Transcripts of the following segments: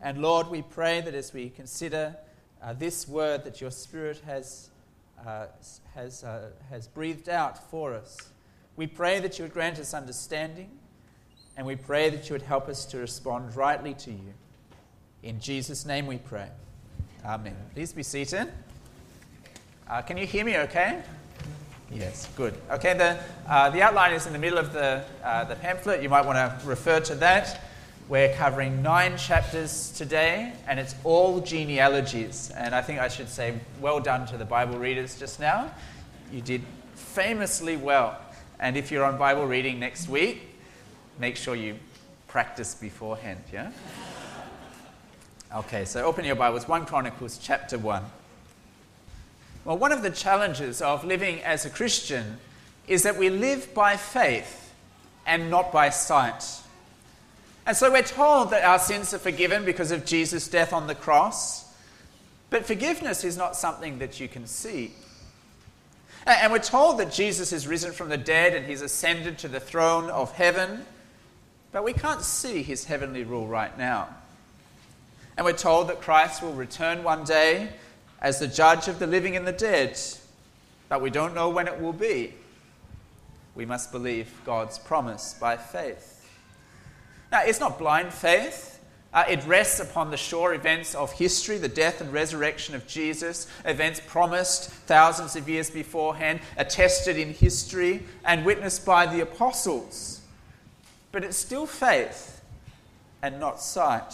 And Lord, we pray that as we consider uh, this word that your Spirit has, uh, has, uh, has breathed out for us, we pray that you would grant us understanding, and we pray that you would help us to respond rightly to you. In Jesus' name we pray. Amen. Please be seated. Uh, can you hear me okay? Yes, good. Okay, the, uh, the outline is in the middle of the, uh, the pamphlet. You might want to refer to that. We're covering nine chapters today, and it's all genealogies. And I think I should say, well done to the Bible readers just now. You did famously well. And if you're on Bible reading next week, make sure you practice beforehand, yeah? Okay, so open your Bibles, 1 Chronicles chapter 1. Well, one of the challenges of living as a Christian is that we live by faith and not by sight. And so we're told that our sins are forgiven because of Jesus' death on the cross. But forgiveness is not something that you can see. And we're told that Jesus is risen from the dead and he's ascended to the throne of heaven. But we can't see his heavenly rule right now. And we're told that Christ will return one day as the judge of the living and the dead, but we don't know when it will be. We must believe God's promise by faith. Now, it's not blind faith. Uh, it rests upon the sure events of history, the death and resurrection of Jesus, events promised thousands of years beforehand, attested in history, and witnessed by the apostles. But it's still faith and not sight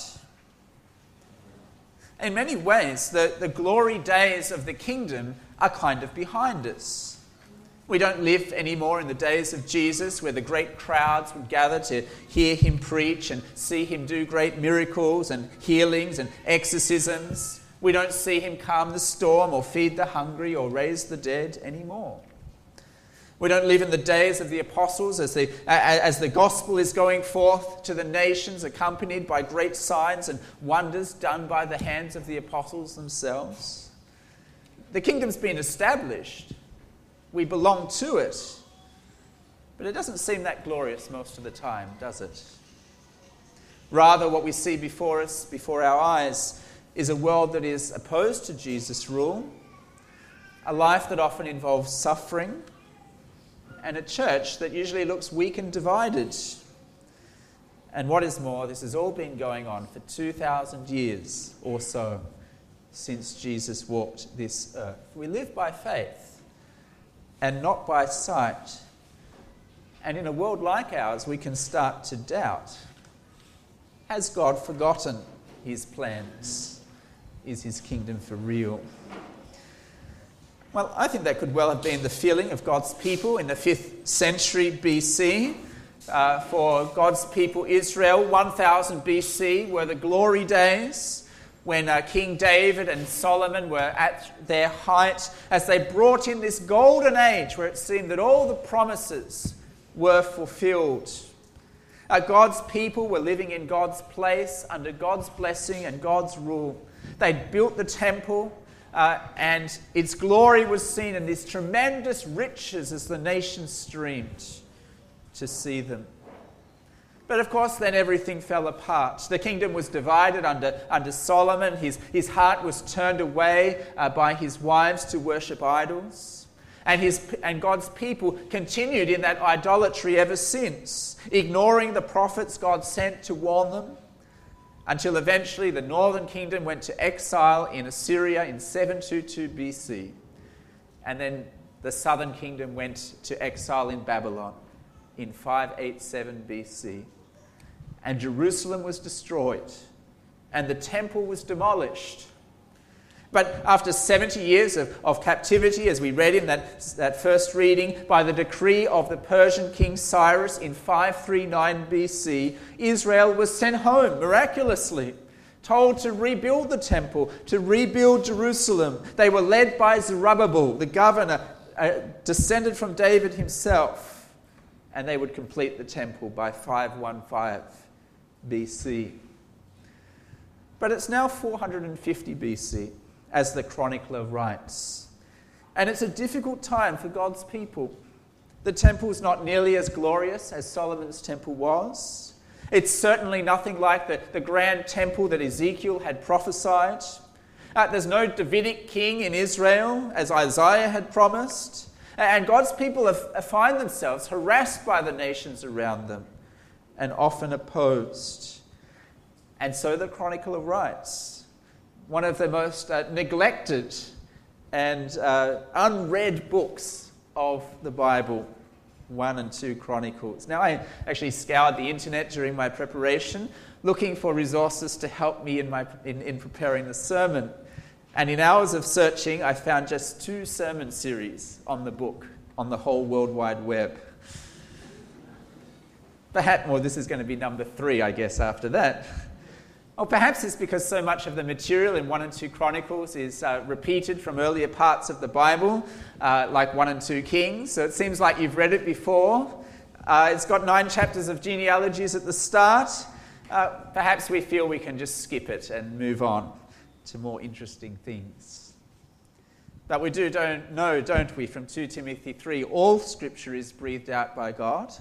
in many ways, the, the glory days of the kingdom are kind of behind us. We don't live anymore in the days of Jesus where the great crowds would gather to hear him preach and see him do great miracles and healings and exorcisms. We don't see him calm the storm or feed the hungry or raise the dead anymore. We don't live in the days of the apostles as the, as the gospel is going forth to the nations, accompanied by great signs and wonders done by the hands of the apostles themselves. The kingdom's been established. We belong to it. But it doesn't seem that glorious most of the time, does it? Rather, what we see before us, before our eyes, is a world that is opposed to Jesus' rule, a life that often involves suffering and a church that usually looks weak and divided. And what is more, this has all been going on for 2,000 years or so since Jesus walked this earth. We live by faith and not by sight. And in a world like ours, we can start to doubt Has God forgotten his plans? Is his kingdom for real? Well, I think that could well have been the feeling of God's people in the 5th century BC. Uh, for God's people Israel, 1000 BC were the glory days when uh, King David and Solomon were at their height as they brought in this golden age where it seemed that all the promises were fulfilled. Uh, God's people were living in God's place under God's blessing and God's rule. They'd built the temple, uh, and its glory was seen in these tremendous riches as the nation streamed to see them. But of course, then everything fell apart. The kingdom was divided under, under Solomon. His, his heart was turned away uh, by his wives to worship idols. And, his, and God's people continued in that idolatry ever since, ignoring the prophets God sent to warn them until eventually the northern kingdom went to exile in Assyria in 722 BC. And then the southern kingdom went to exile in Babylon in 587 BC. And Jerusalem was destroyed, and the temple was demolished but after 70 years of, of captivity, as we read in that, that first reading, by the decree of the Persian king Cyrus in 539 BC, Israel was sent home miraculously told to rebuild the temple, to rebuild Jerusalem. They were led by Zerubbabel, the governor, uh, descended from David himself, and they would complete the temple by 515 BC. But it's now 450 BC as the chronicler writes. And it's a difficult time for God's people. The temple is not nearly as glorious as Solomon's temple was. It's certainly nothing like the, the grand temple that Ezekiel had prophesied. Uh, there's no Davidic king in Israel, as Isaiah had promised. And God's people have, find themselves harassed by the nations around them and often opposed. And so the chronicler writes one of the most uh, neglected and uh, unread books of the Bible, 1 and 2 Chronicles. Now, I actually scoured the internet during my preparation looking for resources to help me in, my, in, in preparing the sermon. And in hours of searching, I found just two sermon series on the book on the whole World Wide Web. Perhaps, well, this is going to be number three, I guess, after that. Or perhaps it's because so much of the material in 1 and 2 Chronicles is uh, repeated from earlier parts of the Bible, uh, like 1 and 2 Kings. So it seems like you've read it before. Uh, it's got nine chapters of genealogies at the start. Uh, perhaps we feel we can just skip it and move on to more interesting things. But we do don't know, don't we, from 2 Timothy 3 all scripture is breathed out by God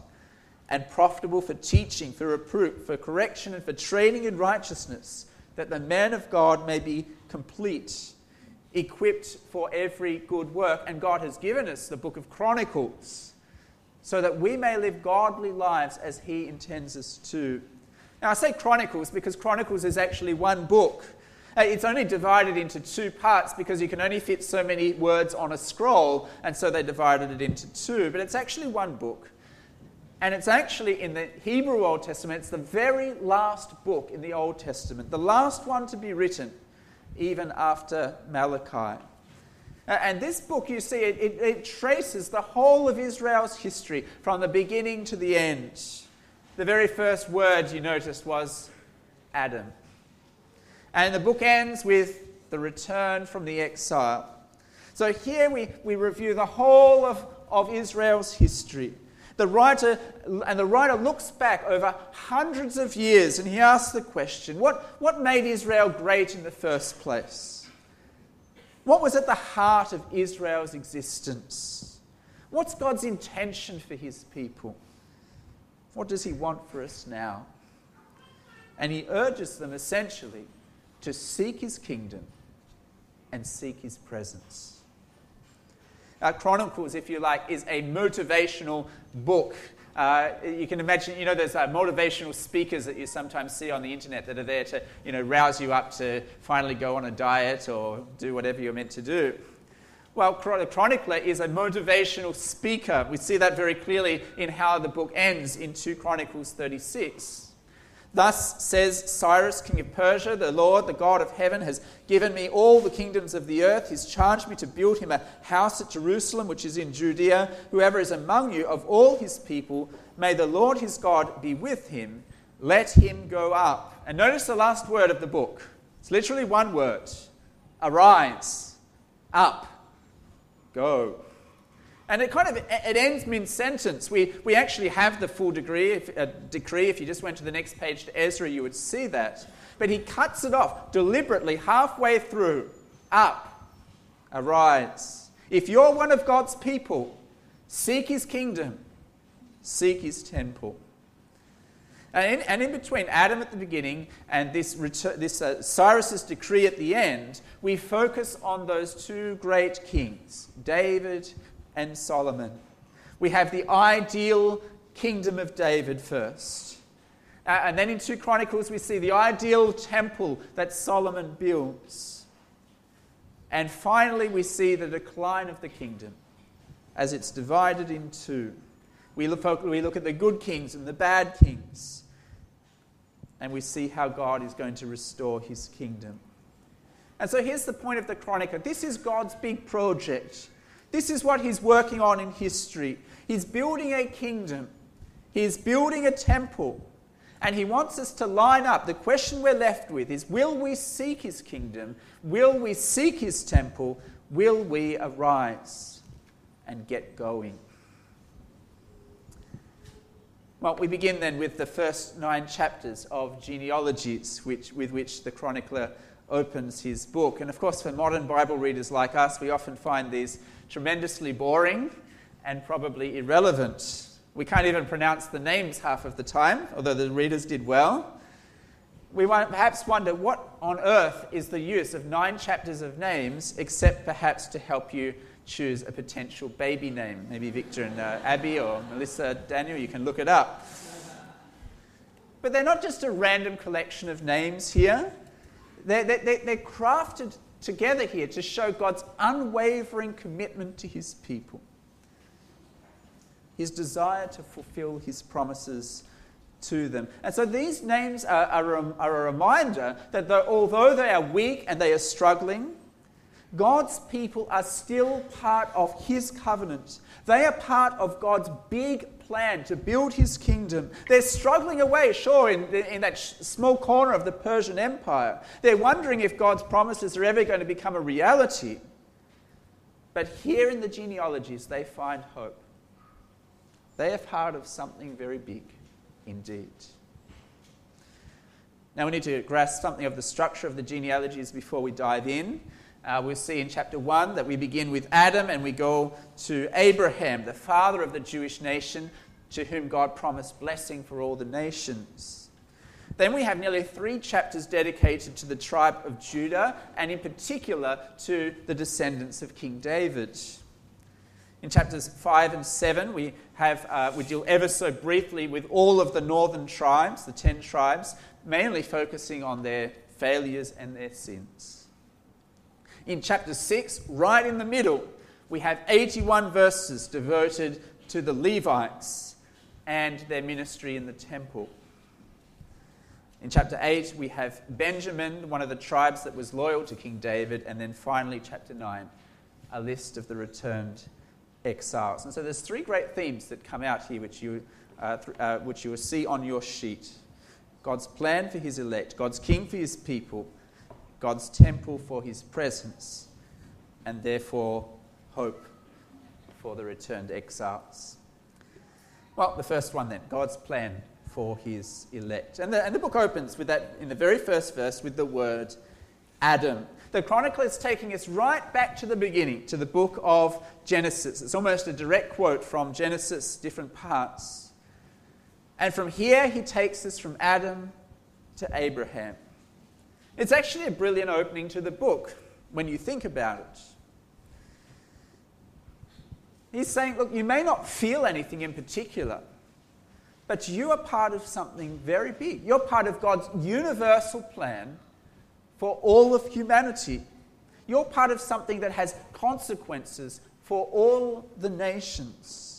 and profitable for teaching, for reproof, for correction, and for training in righteousness, that the man of God may be complete, equipped for every good work. And God has given us the book of Chronicles so that we may live godly lives as He intends us to. Now, I say Chronicles because Chronicles is actually one book. Uh, it's only divided into two parts because you can only fit so many words on a scroll, and so they divided it into two. But it's actually one book. And it's actually in the Hebrew Old Testament, it's the very last book in the Old Testament, the last one to be written, even after Malachi. And this book, you see, it, it, it, traces the whole of Israel's history from the beginning to the end. The very first word you noticed was Adam. And the book ends with the return from the exile. So here we, we review the whole of, of Israel's history. The writer, and the writer looks back over hundreds of years and he asks the question what, what made Israel great in the first place? What was at the heart of Israel's existence? What's God's intention for his people? What does he want for us now? And he urges them essentially to seek his kingdom and seek his presence. Uh, Chronicles, if you like, is a motivational book. Uh, you can imagine, you know, there's uh, motivational speakers that you sometimes see on the internet that are there to, you know, rouse you up to finally go on a diet or do whatever you're meant to do. Well, the chronicler is a motivational speaker. We see that very clearly in how the book ends in 2 Chronicles 36. Thus says Cyrus, king of Persia, the Lord, the God of heaven, has given me all the kingdoms of the earth. He's charged me to build him a house at Jerusalem, which is in Judea. Whoever is among you of all his people, may the Lord his God be with him. Let him go up. And notice the last word of the book. It's literally one word arise, up, go. And it kind of it ends mid sentence. We, we actually have the full degree, if, uh, decree. If you just went to the next page to Ezra, you would see that. But he cuts it off deliberately halfway through. Up, arise. If you're one of God's people, seek his kingdom, seek his temple. And in, and in between Adam at the beginning and this, this uh, Cyrus's decree at the end, we focus on those two great kings, David and Solomon. We have the ideal kingdom of David first. Uh, and then in 2 Chronicles, we see the ideal temple that Solomon builds. And finally, we see the decline of the kingdom as it's divided in two. We look, we look at the good kings and the bad kings, and we see how God is going to restore his kingdom. And so here's the point of the Chronicle this is God's big project. This is what he's working on in history. He's building a kingdom, he's building a temple, and he wants us to line up. The question we're left with is will we seek his kingdom? Will we seek his temple? Will we arise and get going? Well, we begin then with the first nine chapters of genealogies, which, with which the chronicler opens his book. And of course, for modern Bible readers like us, we often find these tremendously boring and probably irrelevant. We can't even pronounce the names half of the time, although the readers did well. We might perhaps wonder what on earth is the use of nine chapters of names, except perhaps to help you choose a potential baby name. Maybe Victor and uh, Abby or Melissa, Daniel, you can look it up. But they're not just a random collection of names here, they're, they're, they're crafted together here to show God's unwavering commitment to his people, his desire to fulfill his promises to them. And so these names are, are, are a reminder that although they are weak and they are struggling, God's people are still part of His covenant. They are part of God's big plan to build His kingdom. They're struggling away, sure, in, in that small corner of the Persian Empire. They're wondering if God's promises are ever going to become a reality. But here in the genealogies, they find hope. They are part of something very big indeed. Now, we need to grasp something of the structure of the genealogies before we dive in. Uh, we'll see in chapter 1 that we begin with Adam and we go to Abraham, the father of the Jewish nation, to whom God promised blessing for all the nations. Then we have nearly three chapters dedicated to the tribe of Judah and, in particular, to the descendants of King David. In chapters 5 and 7, we, have, uh, we deal ever so briefly with all of the northern tribes, the 10 tribes, mainly focusing on their failures and their sins. In chapter 6, right in the middle, we have 81 verses devoted to the Levites and their ministry in the temple. In chapter 8, we have Benjamin, one of the tribes that was loyal to King David. And then finally, chapter 9, a list of the returned exiles. And so there's three great themes that come out here, which you, uh, th- uh, which you will see on your sheet God's plan for his elect, God's king for his people, God's temple for his presence, and therefore hope for the returned exiles. Well, the first one then God's plan for his elect. And the, and the book opens with that in the very first verse with the word Adam the chronicle is taking us right back to the beginning, to the book of Genesis. It's almost a direct quote from Genesis, different parts. And from here, he takes us from Adam to Abraham. It's actually a brilliant opening to the book when you think about it. He's saying, look, you may not feel anything in particular, but you are part of something very big. You're part of God's universal plan for all of humanity. You're part of something that has consequences for all the nations.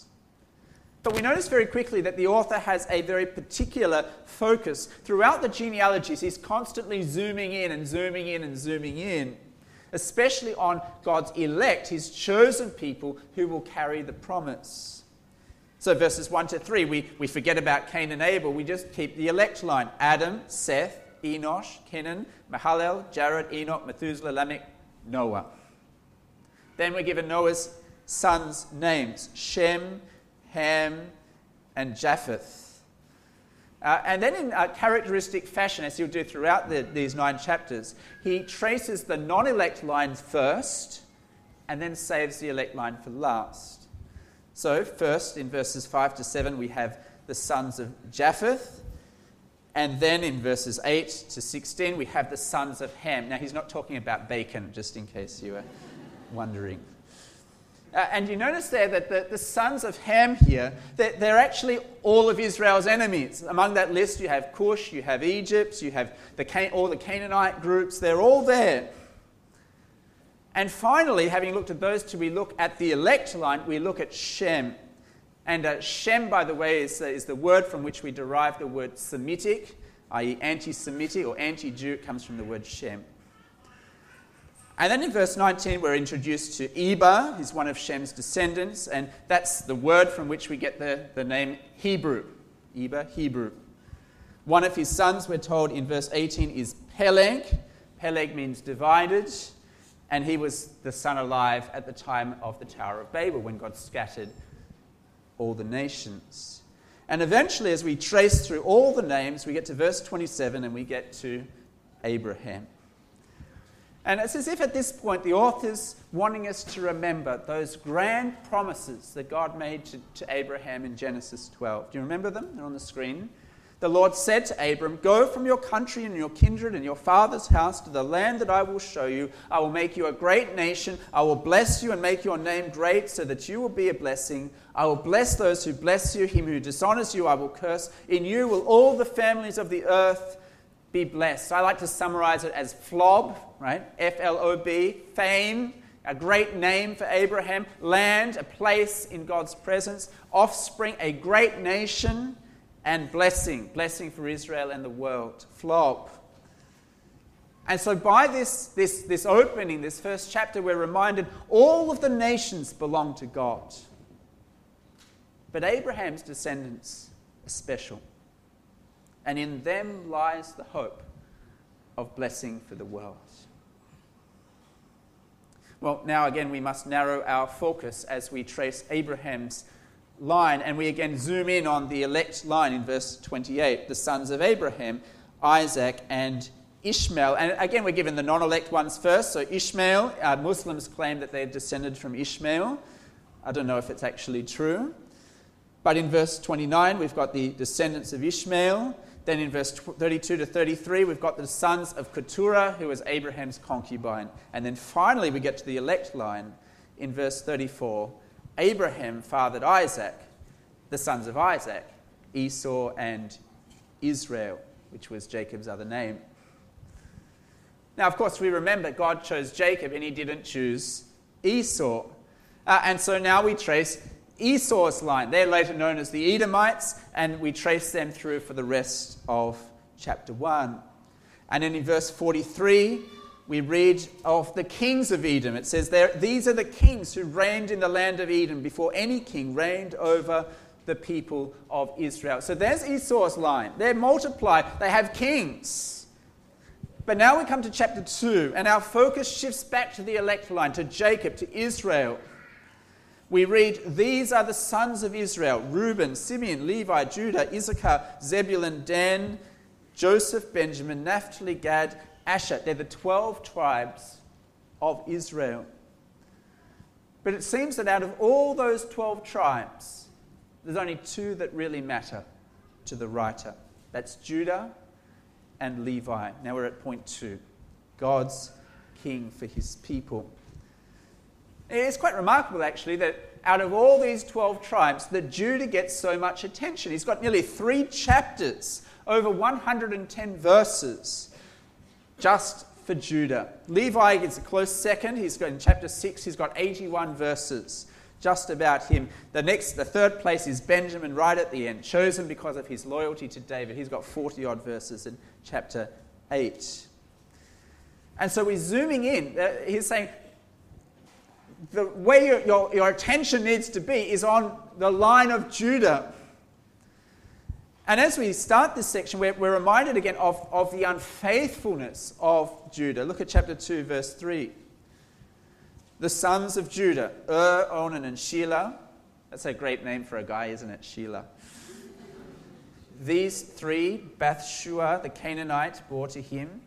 But we notice very quickly that the author has a very particular focus. Throughout the genealogies, he's constantly zooming in and zooming in and zooming in, especially on God's elect, his chosen people who will carry the promise. So, verses 1 to 3, we, we forget about Cain and Abel. We just keep the elect line Adam, Seth, Enosh, Kenan, Mahalalel, Jared, Enoch, Methuselah, Lamech, Noah. Then we're given Noah's sons' names Shem, Ham, and Japheth. Uh, and then, in a characteristic fashion, as he'll do throughout the, these nine chapters, he traces the non elect line first and then saves the elect line for last. So, first, in verses 5 to 7, we have the sons of Japheth. And then in verses 8 to 16, we have the sons of Ham. Now, he's not talking about bacon, just in case you were wondering. Uh, and you notice there that the, the sons of Ham here, they're, they're, actually all of Israel's enemies. Among that list, you have Cush, you have Egypt, you have the, all the Canaanite groups. They're all there. And finally, having looked at those two, we look at the elect line, we look at Shem. And uh, Shem, by the way, is, uh, is the word from which we derive the word Semitic, i.e., anti Semitic or anti Jew. Comes from the word Shem. And then in verse 19, we're introduced to Eber, who's one of Shem's descendants, and that's the word from which we get the, the name Hebrew. Eber, Hebrew. One of his sons, we're told in verse 18, is Peleg. Peleg means divided, and he was the son alive at the time of the Tower of Babel when God scattered all the nations. And eventually, as we trace through all the names, we get to verse 27 and we get to Abraham. And it's as if at this point the author's wanting us to remember those grand promises that God made to, to, Abraham in Genesis 12. Do you remember them? They're on the screen. The Lord said to Abram, Go from your country and your kindred and your father's house to the land that I will show you. I will make you a great nation. I will bless you and make your name great so that you will be a blessing. I will bless those who bless you. Him who dishonors you, I will curse. In you will all the families of the earth be blessed. I like to summarize it as FLOB, right? F L O B, fame, a great name for Abraham, land, a place in God's presence, offspring, a great nation, and blessing, blessing for Israel and the world. FLOB. And so, by this, this, this opening, this first chapter, we're reminded all of the nations belong to God. But Abraham's descendants are special and in them lies the hope of blessing for the world. Well, now again, we must narrow our focus as we trace Abraham's line, and we again zoom in on the elect line in verse 28 the sons of Abraham, Isaac, and Ishmael. And again, we're given the non elect ones first. So, Ishmael, uh, Muslims claim that they're descended from Ishmael. I don't know if it's actually true. But in verse 29, we've got the descendants of Ishmael. Then in verse 32 to 33, we've got the sons of Keturah, who was Abraham's concubine. And then finally, we get to the elect line in verse 34. Abraham fathered Isaac, the sons of Isaac, Esau and Israel, which was Jacob's other name. Now, of course, we remember God chose Jacob and he didn't choose Esau. Uh, and so now we trace Esau's line. They're later known as the Edomites, and we trace them through for the rest of chapter 1. And then in verse 43, we read of the kings of Edom. It says, there, These are the kings who reigned in the land of Edom before any king reigned over the people of Israel. So there's Esau's line. They're multiplied, they have kings. But now we come to chapter 2, and our focus shifts back to the elect line, to Jacob, to Israel we read, These are the sons of Israel Reuben, Simeon, Levi, Judah, Issachar, Zebulun, Dan, Joseph, Benjamin, Naphtali, Gad, Asher. They're the 12 tribes of Israel. But it seems that out of all those 12 tribes, there's only two that really matter to the writer that's Judah and Levi. Now we're at point two God's king for his people. It's quite remarkable, actually, that out of all these 12 tribes, that Judah gets so much attention. He's got nearly three chapters, over 110 verses, just for Judah. Levi is a close second. He's got in chapter 6, he's got 81 verses just about him. The next, the third place is Benjamin right at the end, chosen because of his loyalty to David. He's got 40 odd verses in chapter 8. And so we're zooming in. Uh, he's saying the way your, your, your attention needs to be is on the line of Judah. And as we start this section, we're, we're reminded again of, of the unfaithfulness of Judah. Look at chapter 2, verse 3. The sons of Judah, Ur, Onan, and Shelah. That's a great name for a guy, isn't it? Shelah. These three, Bathshua, the Canaanite, bore to him.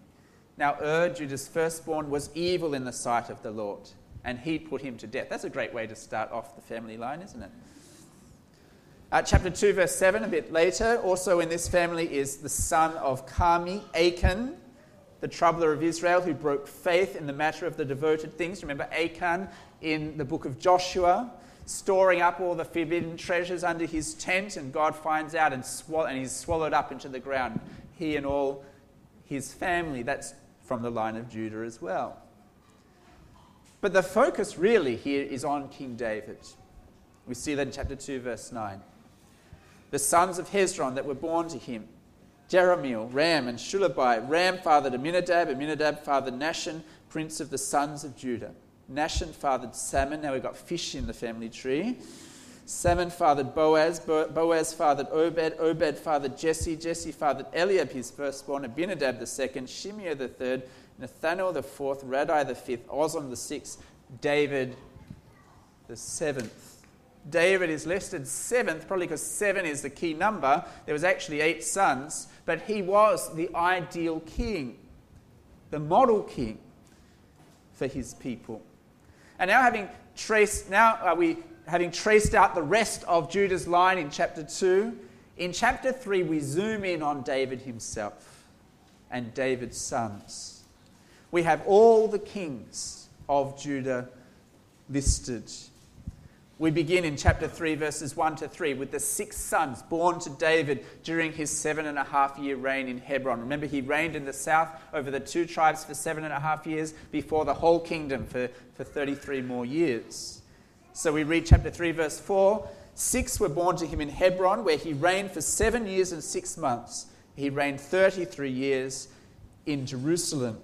Now, Ur, Judah's firstborn, was evil in the sight of the Lord and he put him to death. That's a great way to start off the family line, isn't it? Uh, chapter 2, verse 7, a bit later, also in this family is the son of Carmi, Achan, the troubler of Israel, who broke faith in the matter of the devoted things. Remember Achan in the book of Joshua, storing up all the forbidden treasures under his tent, and God finds out and, swall- and he's swallowed up into the ground, he and all his family. That's from the line of Judah as well. But the focus really here is on King David. We see that in chapter 2, verse 9. The sons of Hezron that were born to him Jerahmeel, Ram, and Chelubai. Ram fathered Amminadab, Amminadab fathered Nahshon, prince of the sons of Judah. Nahshon fathered Salmon. Now we've got fish in the family tree. Salmon fathered Boaz. Boaz fathered Obed. Obed fathered Jesse. Jesse fathered Eliab, his firstborn. Abinadab the second. Shimea the third. Nathanael the fourth, Raddai the fifth, Ozem the sixth, David the seventh. David is listed seventh, probably because seven is the key number. There was actually eight sons, but he was the ideal king, the model king. for his people. And now having traced now are we having traced out the rest of Judah's line in chapter 2, in chapter 3 we zoom in on David himself and David's sons. We have all the kings of Judah listed we begin in chapter 3, verses 1 to 3, with the six sons born to David during his seven and a half year reign in Hebron. Remember, he reigned in the south over the two tribes for seven and a half years before the whole kingdom for, for 33 more years. So we read chapter 3, verse 4. Six were born to him in Hebron, where he reigned for seven years and six months. He reigned 33 years in Jerusalem.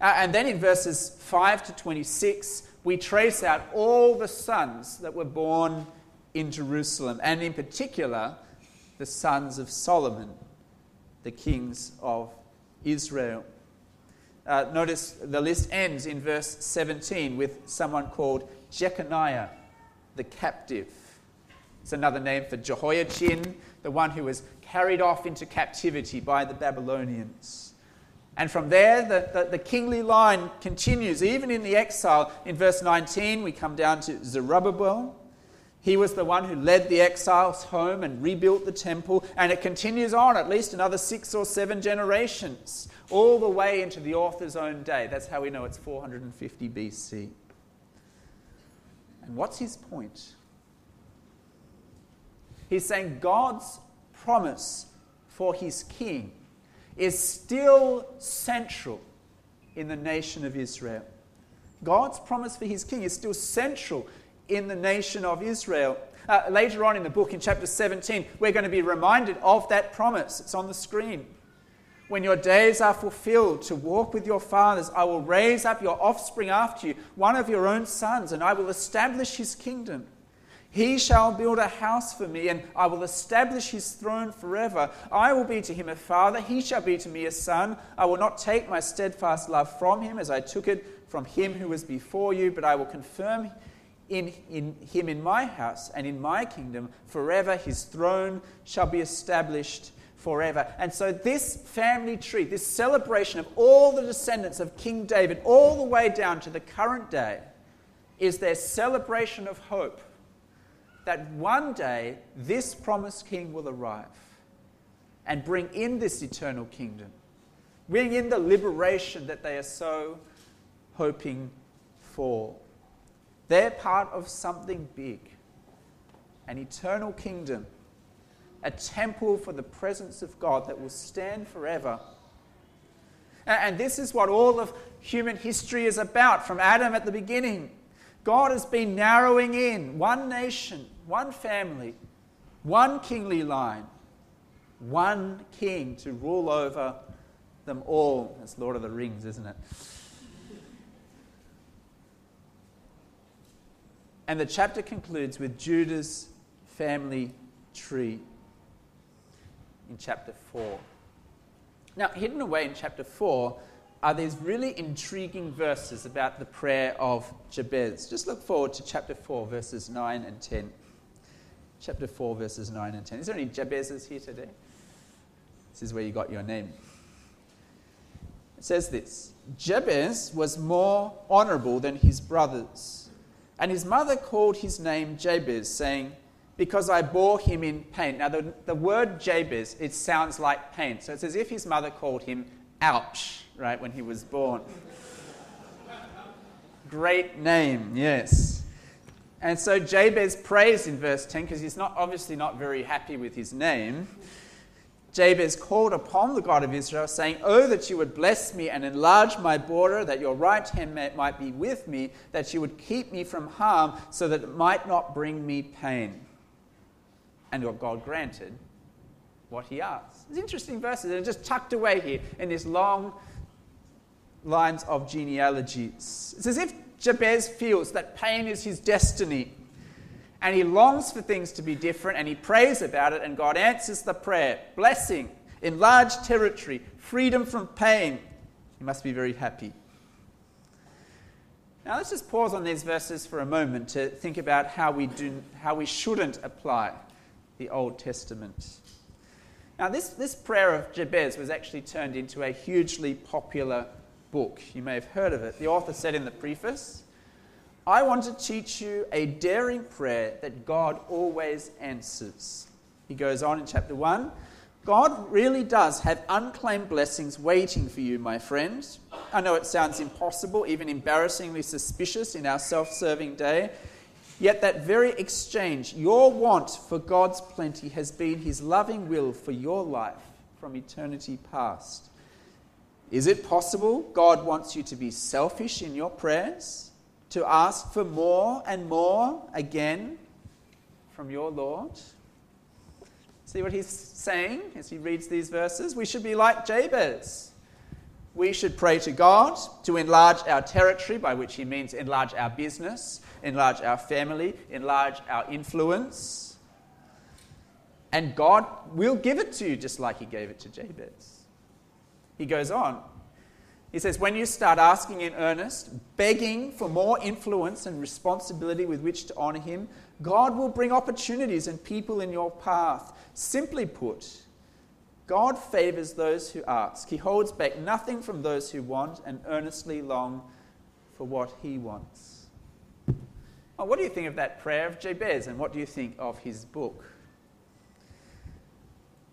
Uh, and then in verses 5 to 26, we trace out all the sons that were born in Jerusalem, and in particular, the sons of Solomon, the kings of Israel. Uh, notice the list ends in verse 17 with someone called Jeconiah, the captive. It's another name for Jehoiachin, the one who was carried off into captivity by the Babylonians. And from there, the, the, the, kingly line continues, even in the exile. In verse 19, we come down to Zerubbabel. He was the one who led the exiles home and rebuilt the temple, and it continues on at least another six or seven generations, all the way into the author's own day. That's how we know it's 450 BC. And what's his point? He's saying God's promise for his king is still central in the nation of Israel. God's promise for his king is still central in the nation of Israel. Uh, later on in the book, in chapter 17, we're going to be reminded of that promise. It's on the screen. When your days are fulfilled to walk with your fathers, I will raise up your offspring after you, one of your own sons, and I will establish his kingdom. He shall build a house for me, and I will establish his throne forever. I will be to him a father, he shall be to me a son. I will not take my steadfast love from him as I took it from him who was before you, but I will confirm in, in him in my house and in my kingdom forever. His throne shall be established forever. And so, this family tree, this celebration of all the descendants of King David, all the way down to the current day, is their celebration of hope that one day this promised king will arrive and bring in this eternal kingdom, bring in the liberation that they are so hoping for. They're part of something big an eternal kingdom, a temple for the presence of God that will stand forever. And this is what all of human history is about from Adam at the beginning. God has been narrowing in one nation, one family, one kingly line, one king to rule over them all. That's Lord of the Rings, isn't it? And the chapter concludes with Judah's family tree in chapter 4. Now, hidden away in chapter 4 are these really intriguing verses about the prayer of Jabez. Just look forward to chapter 4, verses 9 and 10 chapter 4, verses 9 and 10. Is there any Jabezes here today? This is where you got your name. It says this Jabez was more honorable than his brothers, and his mother called his name Jabez, saying, Because I bore him in pain. Now, the, the word Jabez, it sounds like pain. So it's as if his mother called him Ouch, right, when he was born. Great name, yes. And so Jabez prays in verse 10 because he's not obviously not very happy with his name. Jabez called upon the God of Israel, saying, Oh, that you would bless me and enlarge my border, that your right hand might be with me, that you would keep me from harm, so that it might not bring me pain. And what God granted what he asked. It's interesting verses. They're just tucked away here in these long lines of genealogies. It's as if Jabez feels that pain is his destiny. And he longs for things to be different and he prays about it, and God answers the prayer blessing, enlarged territory, freedom from pain. He must be very happy. Now let's just pause on these verses for a moment to think about how we, do, how we shouldn't apply the Old Testament. Now, this, this prayer of Jabez was actually turned into a hugely popular book. You may have heard of it. The author said in the preface, I want to teach you a daring prayer that God always answers. He goes on in chapter 1 God really does have unclaimed blessings waiting for you, my friends. I know it sounds impossible, even embarrassingly suspicious in our self serving day. Yet, that very exchange, your want for God's plenty, has been His loving will for your life from eternity past. Is it possible God wants you to be selfish in your prayers? To ask for more and more again from your Lord? See what he's saying as he reads these verses? We should be like Jabez. We should pray to God to enlarge our territory, by which he means enlarge our business, enlarge our family, enlarge our influence. And God will give it to you just like he gave it to Jabez. He goes on. He says, When you start asking in earnest, begging for more influence and responsibility with which to honor him, God will bring opportunities and people in your path. Simply put, God favors those who ask. He holds back nothing from those who want and earnestly long for what he wants. Well, what do you think of that prayer of Jabez and what do you think of his book?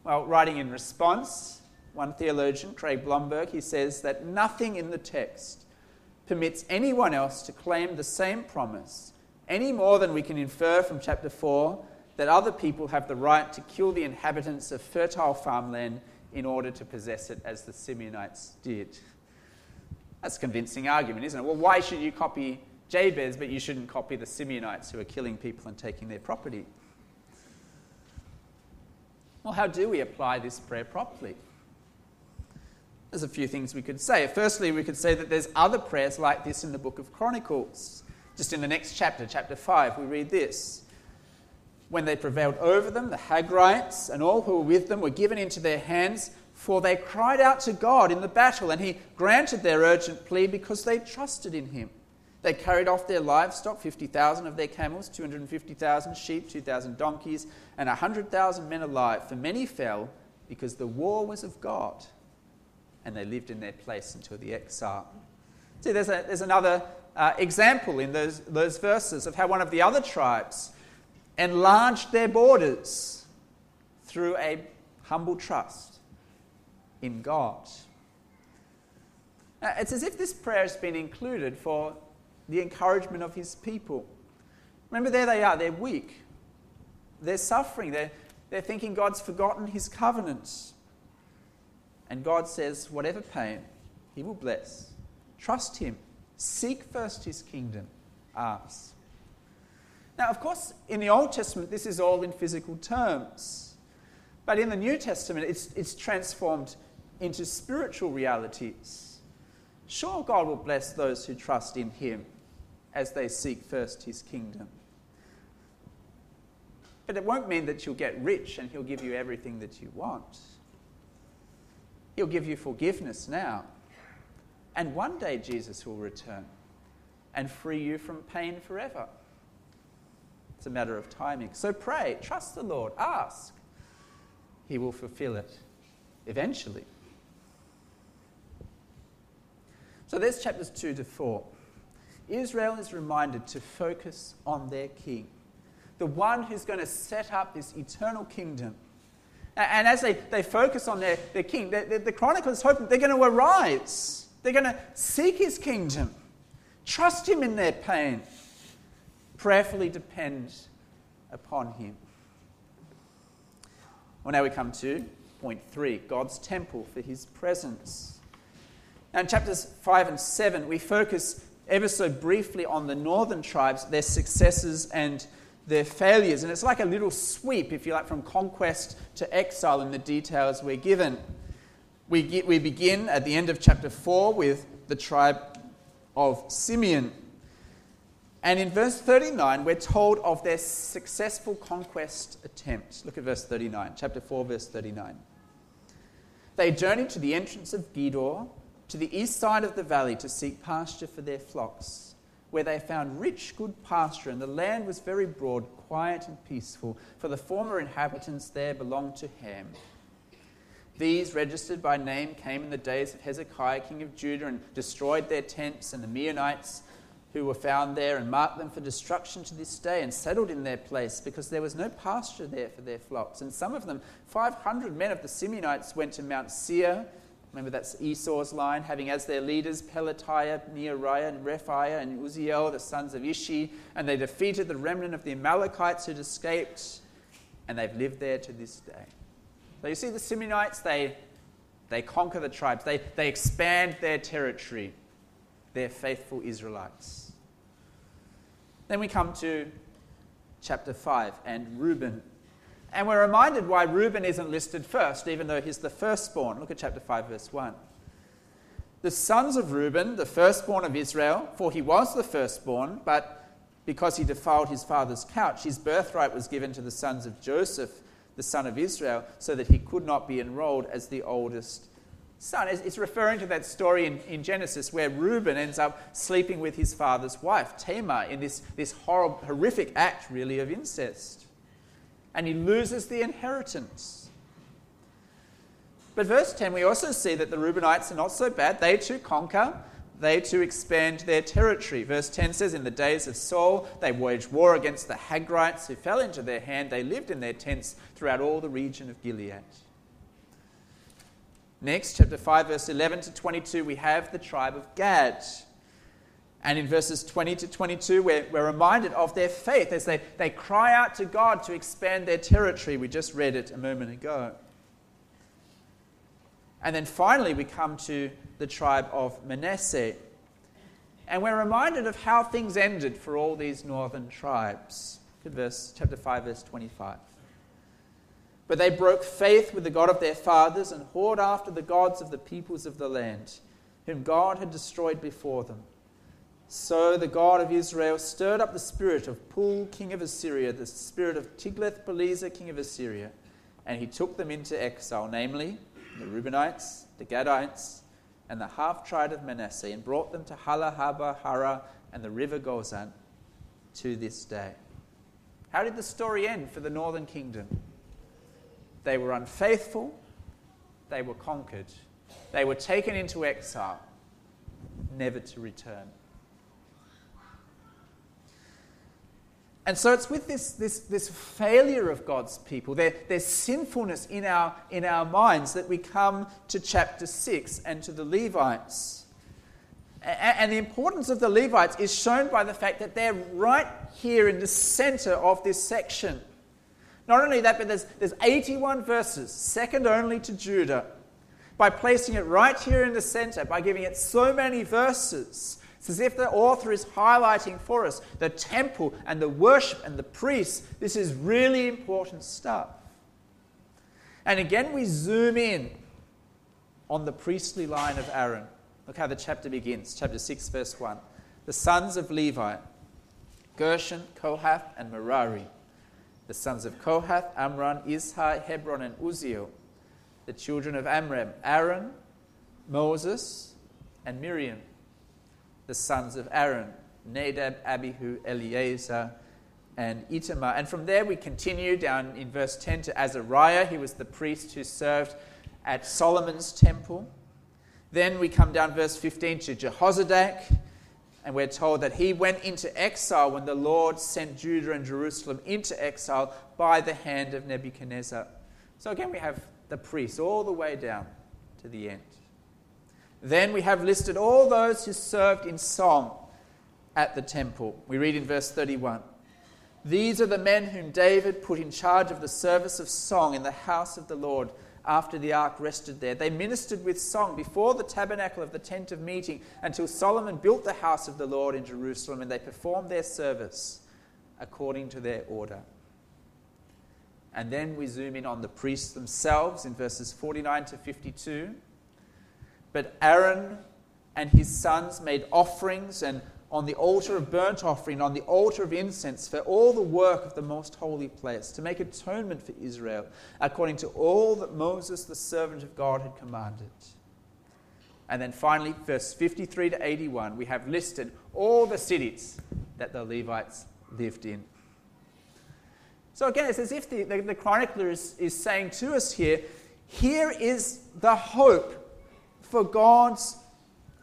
Well, writing in response, one theologian, Craig Blomberg, he says that nothing in the text permits anyone else to claim the same promise any more than we can infer from chapter 4 that other people have the right to kill the inhabitants of fertile farmland in order to possess it as the Simeonites did. That's a convincing argument, isn't it? Well, why should you copy Jabez, but you shouldn't copy the Simeonites who are killing people and taking their property? Well, how do we apply this prayer properly? There's a few things we could say. Firstly, we could say that there's other prayers like this in the book of Chronicles. Just in the next chapter, chapter 5, we read this. When they prevailed over them, the Hagrites and all who were with them were given into their hands, for they cried out to God in the battle, and he granted their urgent plea because they trusted in him. They carried off their livestock, 50,000 of their camels, 250,000 sheep, 2,000 donkeys, and 100,000 men alive. For many fell because the war was of God, and they lived in their place until the exile. See, there's, a, there's another uh, example in those, those verses of how one of the other tribes enlarged their borders through a humble trust in God. Now, it's as if this prayer has been included for the encouragement of his people. Remember, there they are, they're weak, they're suffering, they're, they're thinking God's forgotten his covenants. And God says, whatever pain, he will bless. Trust him. Seek first his kingdom. Ask. Now, of course, in the Old Testament, this is all in physical terms. But in the New Testament, it's, it's transformed into spiritual realities. Sure, God will bless those who trust in him as they seek first his kingdom. But it won't mean that you'll get rich and he'll give you everything that you want. He'll give you forgiveness now and one day Jesus will return and free you from pain forever. It's a matter of timing. So pray, trust the Lord, ask. He will fulfill it eventually. So there's chapters 2 to 4. Israel is reminded to focus on their king, the one who's going to set up this eternal kingdom. And as they, they focus on their, their king, the, the, the they're going to arise they're going to seek his kingdom, trust him in their pain, prayerfully depend upon him. Well, now we come to point three God's temple for his presence. Now, in chapters 5 and 7, we focus ever so briefly on the northern tribes, their successes and their failures. And it's like a little sweep, if you like, from conquest to exile in the details we're given. We, get, we begin at the end of chapter 4 with the tribe of Simeon. And in verse 39, we're told of their successful conquest attempt. Look at verse 39, chapter 4, verse 39. They journeyed to the entrance of Gedor, to the east side of the valley, to seek pasture for their flocks, where they found rich, good pasture, and the land was very broad, quiet, and peaceful, for the former inhabitants there belonged to Ham. These, registered by name, came in the days of Hezekiah, king of Judah, and destroyed their tents, and the Meunites who were found there, and marked them for destruction to this day, and settled in their place, because there was no pasture there for their flocks. And some of them, 500 men of the Simeonites, went to Mount Seir. Remember, that's Esau's line, having as their leaders Pelatiah, Neariah, and Rephaiah, and Uzziel, the sons of Ishi. And they defeated the remnant of the Amalekites who'd escaped, and they've lived there to this day. So you see, the Simeonites, they, they conquer the tribes, they, they expand their territory. They're faithful Israelites. Then we come to chapter 5 and Reuben. And we're reminded why Reuben isn't listed first, even though he's the firstborn. Look at chapter 5, verse 1. The sons of Reuben, the firstborn of Israel, for he was the firstborn, but because he defiled his father's couch, his birthright was given to the sons of Joseph the son of Israel, so that he could not be enrolled as the oldest son. It's referring to that story in, in Genesis where Reuben ends up sleeping with his father's wife, Tamar, in this, this horrible, horrific act, really, of incest. And he loses the inheritance. But verse 10, we also see that the Reubenites are not so bad. They too conquer they too expand their territory. Verse 10 says, In the days of Saul, they waged war against the Hagrites who fell into their hand. They lived in their tents throughout all the region of Gilead. Next, chapter 5, verse 11 to 22, we have the tribe of Gad. And in verses 20 to 22, we're, we're reminded of their faith as they, they cry out to God to expand their territory. We just read it a moment ago. And then finally, we come to the tribe of Manasseh. And we're reminded of how things ended for all these northern tribes. Look at verse, chapter 5, verse 25. But they broke faith with the God of their fathers and whored after the gods of the peoples of the land, whom God had destroyed before them. So the God of Israel stirred up the spirit of Pul, king of Assyria, the spirit of Tiglath-Pileser, king of Assyria, and he took them into exile, namely the Reubenites, the Gadites, and the half tribe of Manasseh, and brought them to Halah, Habor, Hara, and the river Gozan to this day. How did the story end for the northern kingdom? They were unfaithful, they were conquered, they were taken into exile, never to return. And so it's with this, this, this failure of God's people, their, their sinfulness in our, in our minds, that we come to chapter 6 and to the Levites. And the importance of the Levites is shown by the fact that they're right here in the center of this section. Not only that, but there's, there's 81 verses, second only to Judah. By placing it right here in the center, by giving it so many verses, it's as if the author is highlighting for us the temple and the worship and the priests. This is really important stuff. And again, we zoom in on the priestly line of Aaron. Look how the chapter begins, chapter 6, verse 1. The sons of Levi, Gershon, Kohath, and Merari. The sons of Kohath, Amram, Izhar, Hebron, and Uzziel. The children of Amram, Aaron, Moses, and Miriam the sons of Aaron Nadab, Abihu, Eleazar, and Ithamar. And from there we continue down in verse 10 to Azariah. He was the priest who served at Solomon's temple. Then we come down verse 15 to Jehozadak, and we're told that he went into exile when the Lord sent Judah and Jerusalem into exile by the hand of Nebuchadnezzar. So again, we have the priests all the way down to the end. Then we have listed all those who served in song at the temple. We read in verse 31 These are the men whom David put in charge of the service of song in the house of the Lord after the ark rested there. They ministered with song before the tabernacle of the tent of meeting until Solomon built the house of the Lord in Jerusalem, and they performed their service according to their order. And then we zoom in on the priests themselves in verses 49 to 52. But Aaron and his sons made offerings and on the altar of burnt offering, on the altar of incense, for all the work of the most holy place, to make atonement for Israel, according to all that Moses, the servant of God, had commanded. And then finally, verse 53 to 81, we have listed all the cities that the Levites lived in. So again, it's as if the, the, the chronicler is, is saying to us here Here is the hope for God's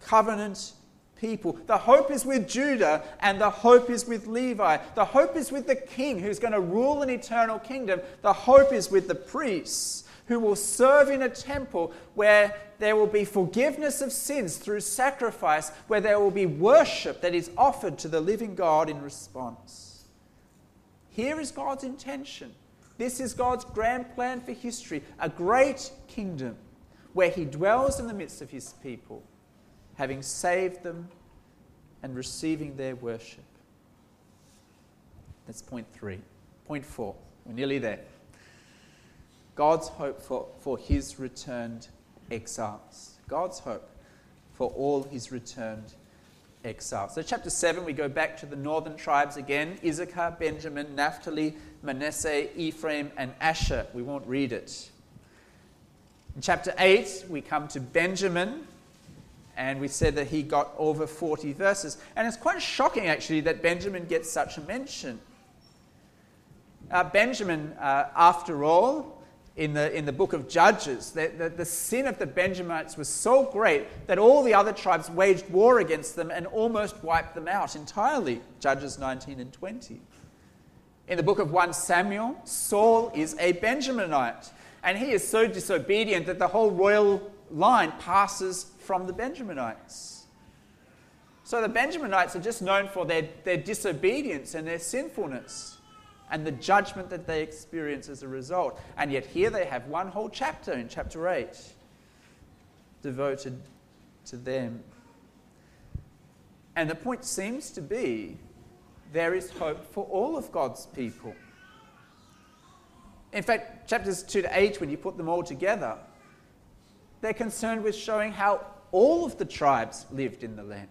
covenant people. The hope is with Judah and the hope is with Levi. The hope is with the king who's going to rule an eternal kingdom. The hope is with the priests who will serve in a temple where there will be forgiveness of sins through sacrifice, where there will be worship that is offered to the living God in response. Here is God's intention. This is God's grand plan for history a great kingdom where He dwells in the midst of His people, having saved them and receiving their worship. That's point three. Point four. We're nearly there. God's hope for, for his returned exiles. God's hope for all his returned exiles. So, chapter 7, we go back to the northern tribes again Issachar, Benjamin, Naphtali, Manasseh, Ephraim, and Asher. We won't read it. In chapter 8, we come to Benjamin, and we said that he got over 40 verses. And it's quite shocking, actually, that Benjamin gets such a mention. Uh, Benjamin, uh, after all, in the, in the book of Judges, the, the, the, sin of the Benjamites was so great that all the other tribes waged war against them and almost wiped them out entirely. Judges 19 and 20. In the book of 1 Samuel, Saul is a Benjaminite, and he is so disobedient that the whole royal line passes from the Benjaminites. So the Benjaminites are just known for their, their disobedience and their sinfulness and the judgment that they experience as a result. And yet, here they have one whole chapter in chapter 8 devoted to them. And the point seems to be there is hope for all of God's people. In fact, chapters 2 to 8, when you put them all together, they're concerned with showing how all of the tribes lived in the land.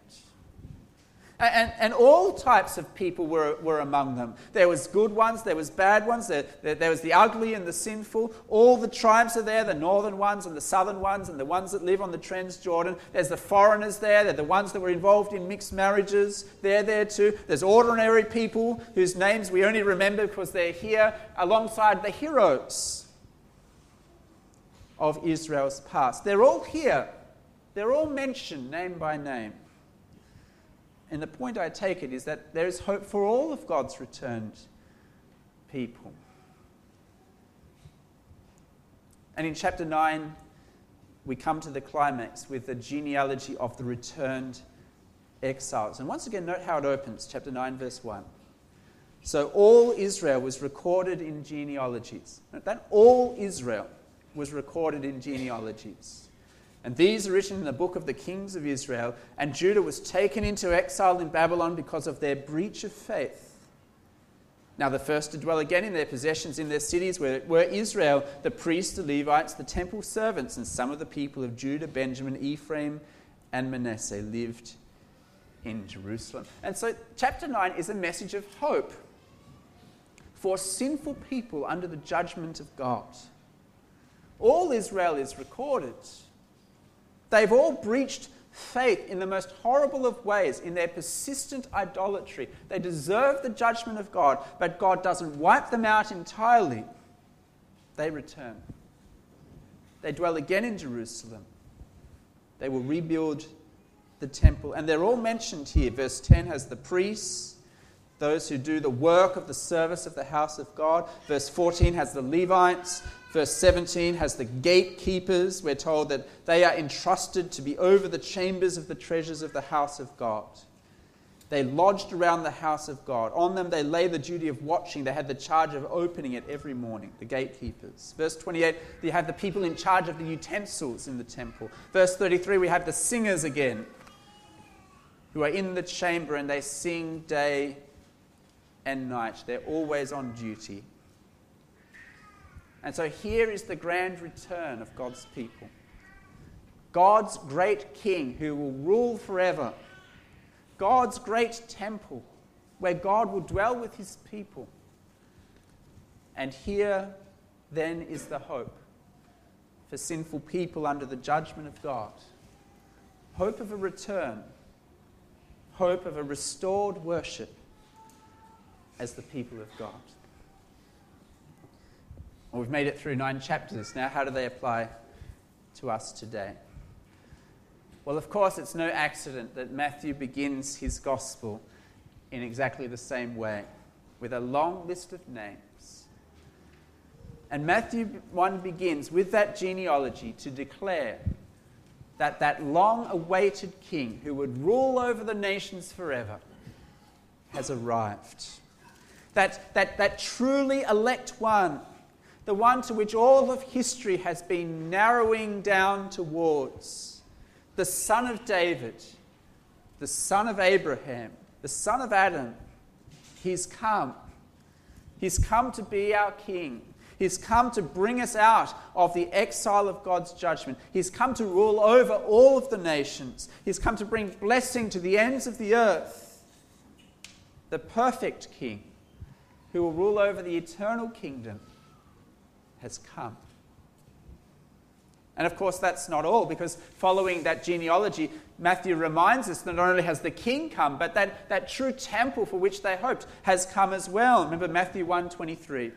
And, and all types of people were, were among them. There was good ones, there was bad ones, there, there, there was the ugly and the sinful. All the tribes are there, the northern ones and the southern ones and the ones that live on the Transjordan. There's the foreigners there, they're the ones that were involved in mixed marriages. They're there too. There's ordinary people whose names we only remember because they're here alongside the heroes of Israel's past. They're all here. They're all mentioned name by name. And the point I take it is that there is hope for all of God's returned people. And in chapter 9, we come to the climax with the genealogy of the returned exiles. And once again, note how it opens, chapter 9, verse 1. So all Israel was recorded in genealogies. That all Israel was recorded in genealogies. And these are written in the book of the kings of Israel. And Judah was taken into exile in Babylon because of their breach of faith. Now, the first to dwell again in their possessions in their cities were, were Israel, the priests, the Levites, the temple servants, and some of the people of Judah, Benjamin, Ephraim, and Manasseh lived in Jerusalem. And so, chapter 9 is a message of hope for sinful people under the judgment of God. All Israel is recorded. They've all breached faith in the most horrible of ways in their persistent idolatry. They deserve the judgment of God, but God doesn't wipe them out entirely. They return. They dwell again in Jerusalem. They will rebuild the temple. And they're all mentioned here. Verse 10 has the priests, those who do the work of the service of the house of God. Verse 14 has the Levites. Verse 17 has the gatekeepers. We're told that they are entrusted to be over the chambers of the treasures of the house of God. They lodged around the house of God. On them they lay the duty of watching. They had the charge of opening it every morning, the gatekeepers. Verse 28, you have the people in charge of the utensils in the temple. Verse 33, we have the singers again, who are in the chamber and they sing day and night. They're always on duty. And so here is the grand return of God's people. God's great king who will rule forever. God's great temple where God will dwell with his people. And here then is the hope for sinful people under the judgment of God. Hope of a return, hope of a restored worship as the people of God. Well, we've made it through nine chapters. Now, how do they apply to us today? Well, of course, it's no accident that Matthew begins his gospel in exactly the same way, with a long list of names. And Matthew 1 begins with that genealogy to declare that that long awaited king who would rule over the nations forever has arrived. That, that, that truly elect one, the one to which all of history has been narrowing down towards, the son of David, the son of Abraham, the son of Adam, he's come. He's come to be our king. He's come to bring us out of the exile of God's judgment. He's come to rule over all of the nations. He's come to bring blessing to the ends of the earth. The perfect king who will rule over the eternal kingdom has come. And of course, that's not all, because following that genealogy, Matthew reminds us that not only has the king come, but that, that true temple for which they hoped has come as well. Remember Matthew 1:23.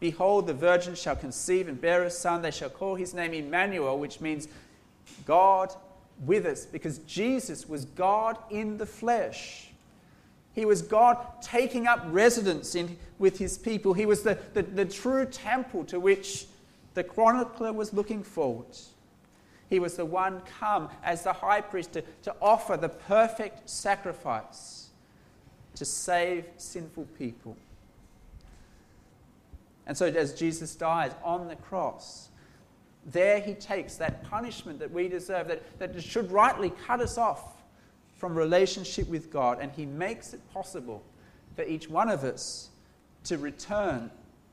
Behold, the virgin shall conceive and bear a son. They shall call his name Emmanuel, which means God with us, because Jesus was God in the flesh. He was God taking up residence in, with his people. He was the, the, the true temple to which the chronicler was looking forward. He was the one come as the high priest to, to offer the perfect sacrifice to save sinful people. And so, as Jesus dies on the cross, there he takes that punishment that we deserve, that, that should rightly cut us off from relationship with God, and he makes it possible for each one of us to return,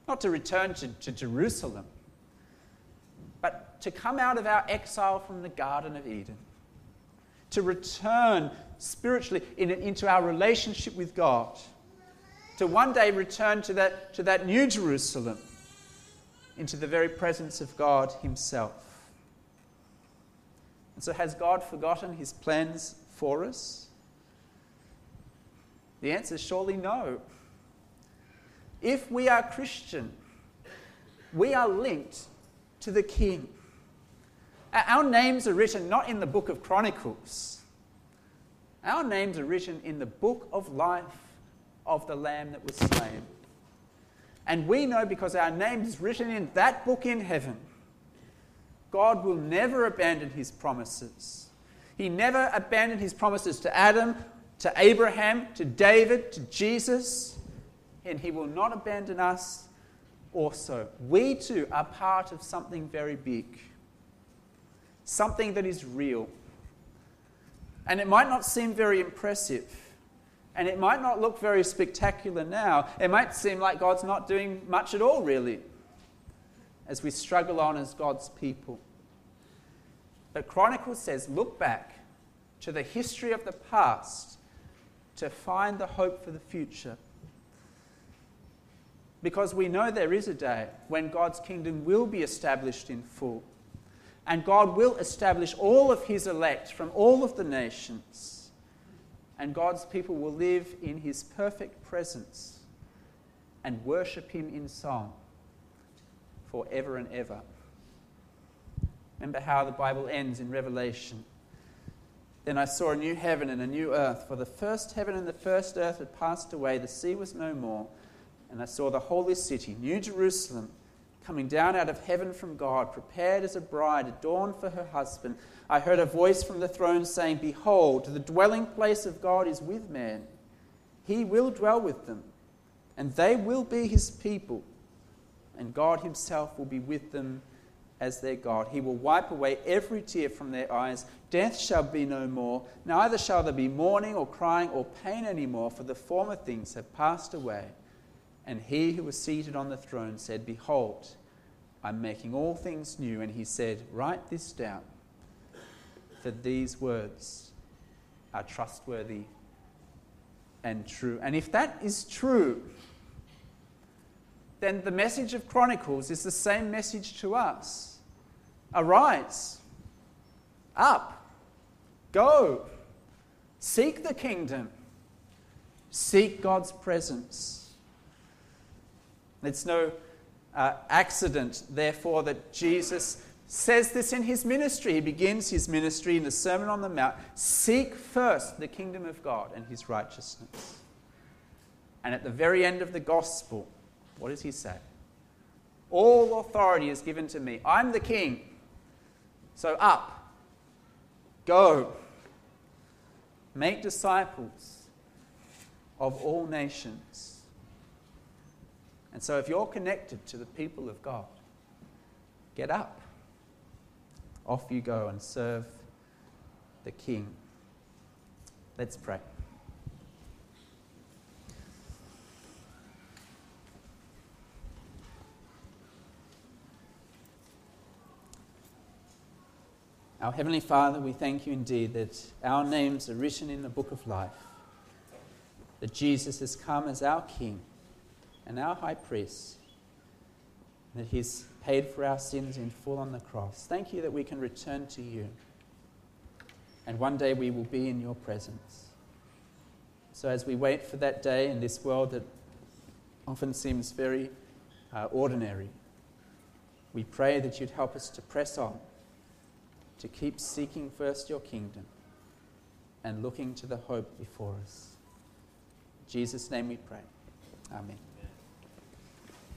not to return to, to Jerusalem, but to come out of our exile from the Garden of Eden, to return spiritually in, into our relationship with God to one day return to that, to that new Jerusalem, into the very presence of God Himself. And so, has God forgotten His plans for us? The answer is surely no. If we are Christian, we are linked to the King. Our names are written not in the book of Chronicles, our names are written in the book of life of the Lamb that was slain. And we know because our name is written in that book in heaven, God will never abandon his promises. He never abandoned his promises to Adam, to Abraham, to David, to Jesus, and he will not abandon us also. We too are part of something very big, something that is real. And it might not seem very impressive. And it might not look very spectacular now. It might seem like God's not doing much at all, really, as we struggle on as God's people. But Chronicles says look back to the history of the past to find the hope for the future. Because we know there is a day when God's kingdom will be established in full. And God will establish all of his elect from all of the nations and God's people will live in his perfect presence and worship him in song forever and ever. Remember how the Bible ends in Revelation. Then I saw a new heaven and a new earth, for the first heaven and the first earth had passed away, the sea was no more. And I saw the holy city, New Jerusalem, coming down out of heaven from God, prepared as a bride adorned for her husband. I heard a voice from the throne saying, Behold, the dwelling place of God is with man. He will dwell with them, and they will be his people, and God himself will be with them as their God. He will wipe away every tear from their eyes. Death shall be no more, neither shall there be mourning or crying or pain any more, for the former things have passed away. And he who was seated on the throne said, Behold, I'm making all things new. And he said, Write this down for these words are trustworthy and true. And if that is true, then the message of Chronicles is the same message to us. Arise, up, go, seek the kingdom, seek God's presence. It's no uh, accident, therefore, that Jesus says this in his ministry. He begins his ministry in the Sermon on the Mount Seek first the kingdom of God and his righteousness. And at the very end of the gospel, what does he say? All authority is given to me. I'm the king. So up, go, make disciples of all nations. And so, if you're connected to the people of God, get up. Off you go and serve the King. Let's pray. Our Heavenly Father, we thank you indeed that our names are written in the book of life, that Jesus has come as our King and our High Priest, that He's paid for our sins in full on the cross. Thank you that we can return to you, and one day we will be in your presence. So, as we wait for that day in this world that often seems very uh, ordinary, we pray that you'd help us to press on to keep seeking first your kingdom and looking to the hope before us. In Jesus' name we pray. Amen.